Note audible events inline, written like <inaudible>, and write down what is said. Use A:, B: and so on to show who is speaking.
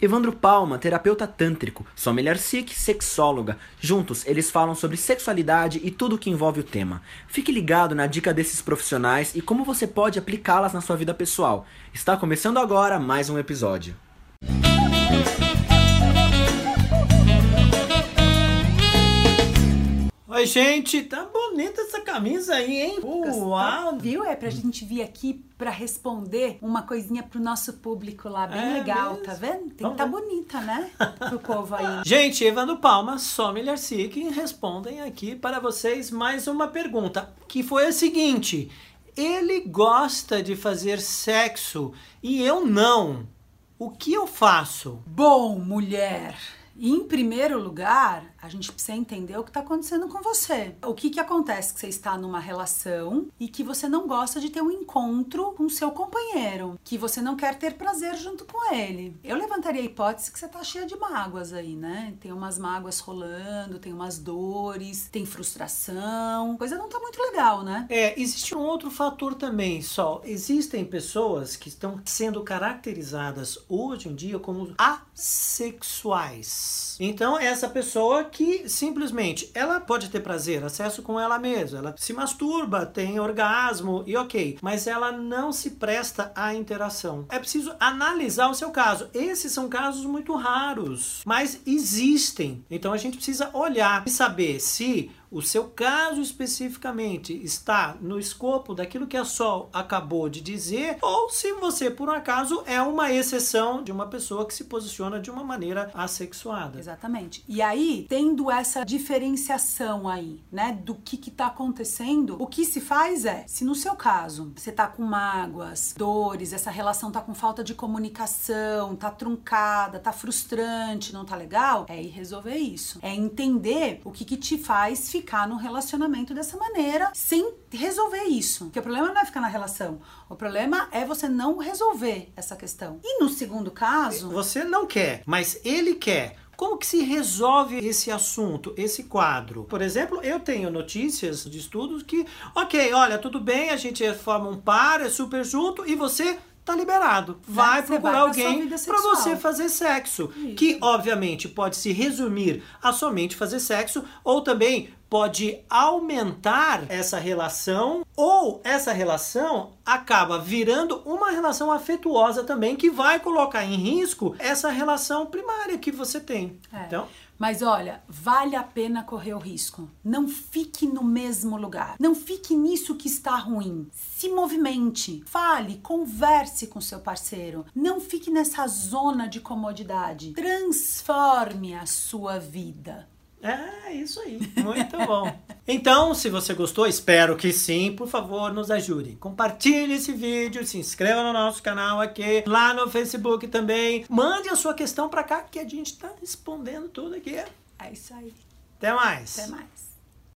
A: Evandro Palma, terapeuta tântrico, Sommelier Sikh, sexóloga. Juntos, eles falam sobre sexualidade e tudo o que envolve o tema. Fique ligado na dica desses profissionais e como você pode aplicá-las na sua vida pessoal. Está começando agora mais um episódio.
B: Oi, gente, tá bonita essa camisa aí, hein? Uau!
C: Viu? É pra gente vir aqui pra responder uma coisinha pro nosso público lá, bem
B: É
C: legal,
B: mesmo?
C: tá vendo? Tem que tá
B: ver.
C: bonita, né? <laughs> Pro povo aí.
B: Gente, Evandro Palma, Sommelier Sikh, respondem aqui para vocês mais uma pergunta, que foi a seguinte: ele gosta de fazer sexo e eu não. O que eu faço?
C: Bom, mulher, em primeiro lugar, a gente precisa entender o que está acontecendo com você. O que que acontece que você está numa relação e que você não gosta de ter um encontro com seu companheiro, que você não quer ter prazer junto com ele. Eu levantaria a hipótese que você tá cheia de mágoas aí, né? Tem umas mágoas rolando, tem umas dores, tem frustração. Coisa não tá muito legal, né?
B: É, existe um outro fator também, só. Existem pessoas que estão sendo caracterizadas hoje em dia como assexuais. Então, essa pessoa que simplesmente ela pode ter prazer, acesso com ela mesma, ela se masturba, tem orgasmo e ok, mas ela não se presta à interação. É preciso analisar o seu caso. Esses são casos muito raros, mas existem. Então a gente precisa olhar e saber se o seu caso especificamente está no escopo daquilo que a Sol acabou de dizer, ou se você, por um acaso, é uma exceção de uma pessoa que se posiciona de uma maneira assexuada.
C: Exatamente. E aí, tendo essa diferenciação aí, né, do que que tá acontecendo, o que se faz é, se no seu caso, você tá com mágoas, dores, essa relação tá com falta de comunicação, tá truncada, tá frustrante, não tá legal, é ir resolver isso. É entender o que que te faz ficar num relacionamento dessa maneira sem resolver isso. Porque o problema não é ficar na relação, o problema é você não resolver essa questão. E no segundo caso,
B: Você não quer, mas ele quer. Como que se resolve esse assunto, esse quadro? Por exemplo, eu tenho notícias de estudos que, ok, olha, tudo bem, a gente forma um par, é super junto e você tá liberado. Vai
C: Você
B: procurar
C: vai
B: alguém para você fazer sexo,
C: Isso.
B: que obviamente pode se resumir a somente fazer sexo ou também pode aumentar essa relação ou essa relação acaba virando uma relação afetuosa também que vai colocar em risco essa relação primária que você tem.
C: É.
B: Então,
C: Mas olha, vale a pena correr o risco. Não fique no mesmo lugar. Não fique nisso que está ruim. Se movimente, fale, converse com seu parceiro. Não fique nessa zona de comodidade. Transforme a sua vida.
B: É, isso aí. Muito bom. Então, se você gostou, espero que sim, por favor, nos ajude. Compartilhe esse vídeo, se inscreva no nosso canal aqui, lá no Facebook também. Mande a sua questão pra cá que a gente tá respondendo tudo aqui.
C: É isso aí.
B: Até mais.
C: Até mais.